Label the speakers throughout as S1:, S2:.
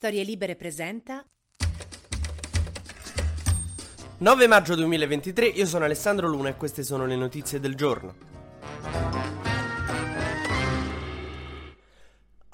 S1: Storie Libere presenta
S2: 9 maggio 2023, io sono Alessandro Luna e queste sono le notizie del giorno.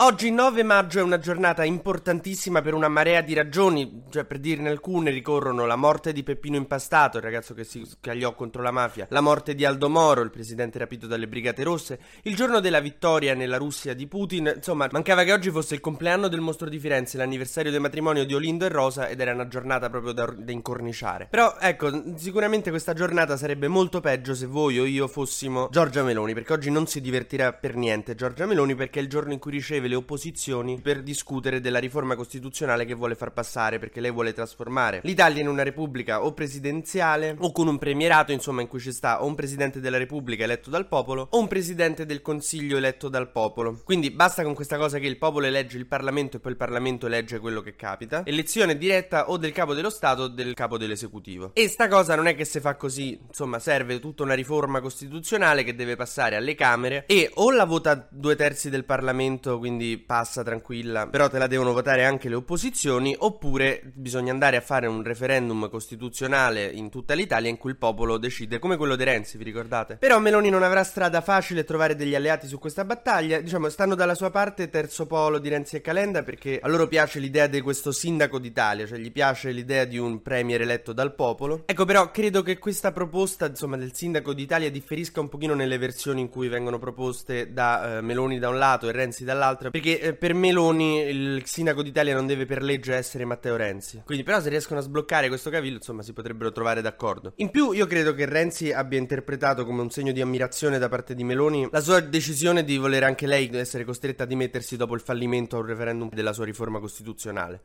S2: Oggi 9 maggio è una giornata importantissima per una marea di ragioni, cioè per dirne alcune ricorrono la morte di Peppino Impastato, il ragazzo che si scagliò contro la mafia, la morte di Aldo Moro, il presidente rapito dalle Brigate Rosse, il giorno della vittoria nella Russia di Putin, insomma mancava che oggi fosse il compleanno del mostro di Firenze, l'anniversario del matrimonio di Olindo e Rosa ed era una giornata proprio da, da incorniciare. Però ecco, sicuramente questa giornata sarebbe molto peggio se voi o io fossimo Giorgia Meloni, perché oggi non si divertirà per niente Giorgia Meloni perché è il giorno in cui riceve le opposizioni per discutere della riforma costituzionale che vuole far passare perché lei vuole trasformare l'Italia in una repubblica o presidenziale o con un premierato insomma in cui ci sta o un presidente della repubblica eletto dal popolo o un presidente del consiglio eletto dal popolo. Quindi basta con questa cosa che il popolo elegge il Parlamento e poi il Parlamento elegge quello che capita. Elezione diretta o del capo dello Stato o del capo dell'esecutivo. E sta cosa non è che si fa così insomma serve tutta una riforma costituzionale che deve passare alle Camere e o la vota due terzi del Parlamento quindi quindi passa tranquilla, però te la devono votare anche le opposizioni, oppure bisogna andare a fare un referendum costituzionale in tutta l'Italia in cui il popolo decide, come quello di Renzi, vi ricordate? Però Meloni non avrà strada facile trovare degli alleati su questa battaglia, diciamo, stanno dalla sua parte terzo polo di Renzi e Calenda perché a loro piace l'idea di questo sindaco d'Italia, cioè gli piace l'idea di un premier eletto dal popolo. Ecco, però credo che questa proposta, insomma, del sindaco d'Italia differisca un pochino nelle versioni in cui vengono proposte da eh, Meloni da un lato e Renzi dall'altro perché eh, per Meloni il sindaco d'Italia non deve per legge essere Matteo Renzi. Quindi, però, se riescono a sbloccare questo cavillo, insomma, si potrebbero trovare d'accordo. In più, io credo che Renzi abbia interpretato come un segno di ammirazione da parte di Meloni la sua decisione di voler anche lei essere costretta a dimettersi dopo il fallimento a un referendum della sua riforma costituzionale.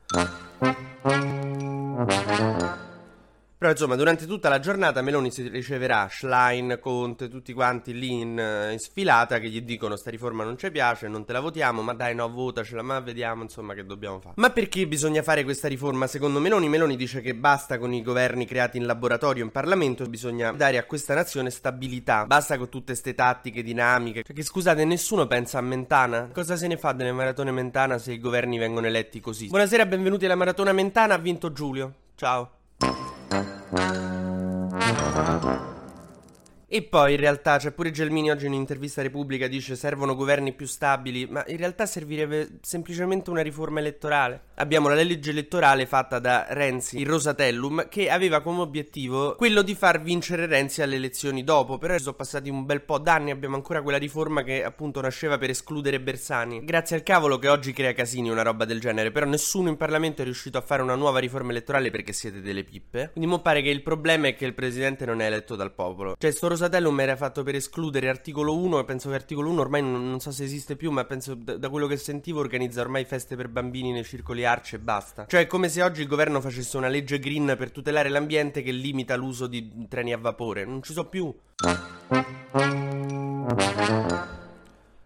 S2: Però insomma, durante tutta la giornata Meloni si riceverà Schlein, Conte, tutti quanti lì in, in, sfilata che gli dicono sta riforma non ci piace, non te la votiamo, ma dai no, votacela, ma vediamo insomma che dobbiamo fare. Ma perché bisogna fare questa riforma secondo Meloni? Meloni dice che basta con i governi creati in laboratorio in Parlamento, bisogna dare a questa nazione stabilità, basta con tutte queste tattiche dinamiche. Perché scusate, nessuno pensa a Mentana? Cosa se ne fa delle maratone Mentana se i governi vengono eletti così? Buonasera, benvenuti alla maratona Mentana, ha vinto Giulio. Ciao. Thank you. E poi in realtà c'è pure Gelmini oggi in un'intervista a Repubblica dice servono governi più stabili, ma in realtà servirebbe semplicemente una riforma elettorale. Abbiamo la legge elettorale fatta da Renzi, il Rosatellum, che aveva come obiettivo quello di far vincere Renzi alle elezioni dopo, però sono passati un bel po' d'anni, abbiamo ancora quella riforma che appunto nasceva per escludere Bersani. Grazie al cavolo che oggi crea casini una roba del genere, però nessuno in Parlamento è riuscito a fare una nuova riforma elettorale perché siete delle pippe. Quindi mo pare che il problema è che il presidente non è eletto dal popolo. Cioè sto Rosatellum era fatto per escludere articolo 1 e penso che articolo 1 ormai non, non so se esiste più, ma penso da, da, quello che sentivo organizza ormai feste per bambini nei circoli arce e basta. Cioè è come se oggi il governo facesse una legge green per tutelare l'ambiente che limita l'uso di treni a vapore. Non ci so più.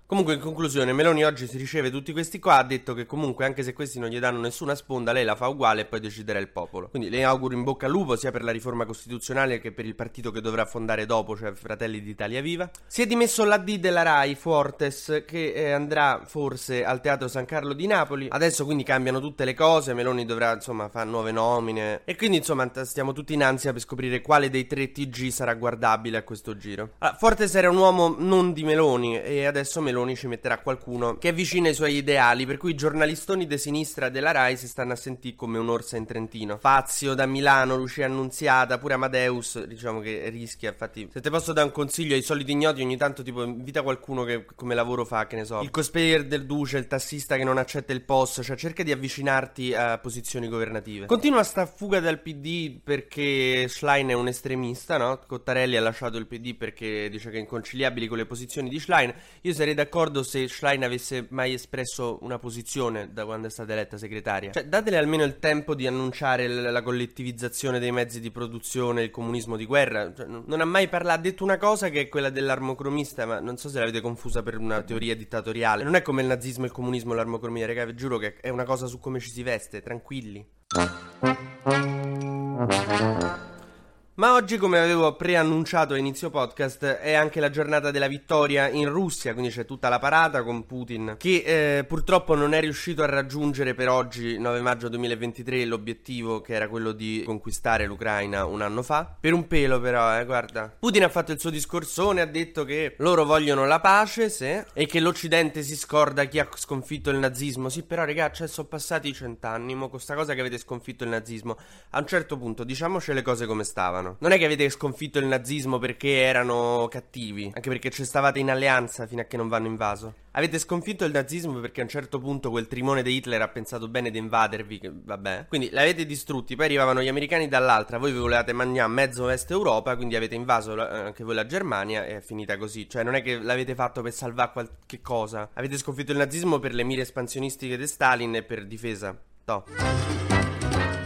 S2: Comunque, in conclusione, Meloni oggi si riceve tutti questi qua. Ha detto che comunque, anche se questi non gli danno nessuna sponda, lei la fa uguale e poi deciderà il popolo. Quindi le auguro in bocca al lupo sia per la riforma costituzionale che per il partito che dovrà fondare dopo, cioè Fratelli d'Italia Viva. Si è dimesso l'AD della Rai, Fortes, che eh, andrà forse al Teatro San Carlo di Napoli. Adesso quindi cambiano tutte le cose. Meloni dovrà insomma fare nuove nomine. E quindi insomma stiamo tutti in ansia per scoprire quale dei tre TG sarà guardabile a questo giro. Allora, Fortes era un uomo non di Meloni e adesso Meloni Meloni ci metterà qualcuno che è vicino ai suoi ideali, per cui i giornalistoni di sinistra della Rai si stanno a sentire come un'orsa in Trentino. Fazio da Milano, Lucia Annunziata, pure Amadeus, diciamo che rischia, infatti, se te posso dare un consiglio ai soliti ignoti, ogni tanto tipo invita qualcuno che come lavoro fa, che ne so, il cosplayer del Duce, il tassista che non accetta il post, cioè cerca di avvicinarti a posizioni governative. Continua sta fuga dal PD perché Schlein è un estremista, no? Cottarelli ha lasciato il PD perché dice che è inconciliabile con le posizioni di Schlein. Io sarei d'accordo d'accordo se Schlein avesse mai espresso una posizione da quando è stata eletta segretaria. Cioè, datele almeno il tempo di annunciare l- la collettivizzazione dei mezzi di produzione, il comunismo di guerra. Cioè, non ha mai parlato, ha detto una cosa che è quella dell'armocromista, ma non so se l'avete confusa per una teoria dittatoriale. Non è come il nazismo, il comunismo, l'armocromia, raga, vi giuro che è una cosa su come ci si veste, tranquilli. Ma oggi, come avevo preannunciato a inizio podcast, è anche la giornata della vittoria in Russia, quindi c'è tutta la parata con Putin, che eh, purtroppo non è riuscito a raggiungere per oggi, 9 maggio 2023, l'obiettivo che era quello di conquistare l'Ucraina un anno fa. Per un pelo però, eh, guarda. Putin ha fatto il suo discorsone, ha detto che loro vogliono la pace, sì, e che l'Occidente si scorda chi ha sconfitto il nazismo. Sì, però, raga, cioè, sono passati cent'anni, mo, con questa cosa che avete sconfitto il nazismo. A un certo punto, diciamoci le cose come stavano. Non è che avete sconfitto il nazismo perché erano cattivi, anche perché ci stavate in alleanza fino a che non vanno invaso. Avete sconfitto il nazismo perché a un certo punto quel trimone di Hitler ha pensato bene di invadervi, che vabbè. Quindi l'avete distrutti, poi arrivavano gli americani dall'altra, voi vi volevate mangiare mezzo est Europa, quindi avete invaso anche voi la Germania e è finita così. Cioè non è che l'avete fatto per salvare qualche cosa. Avete sconfitto il nazismo per le mire espansionistiche di Stalin e per difesa. No.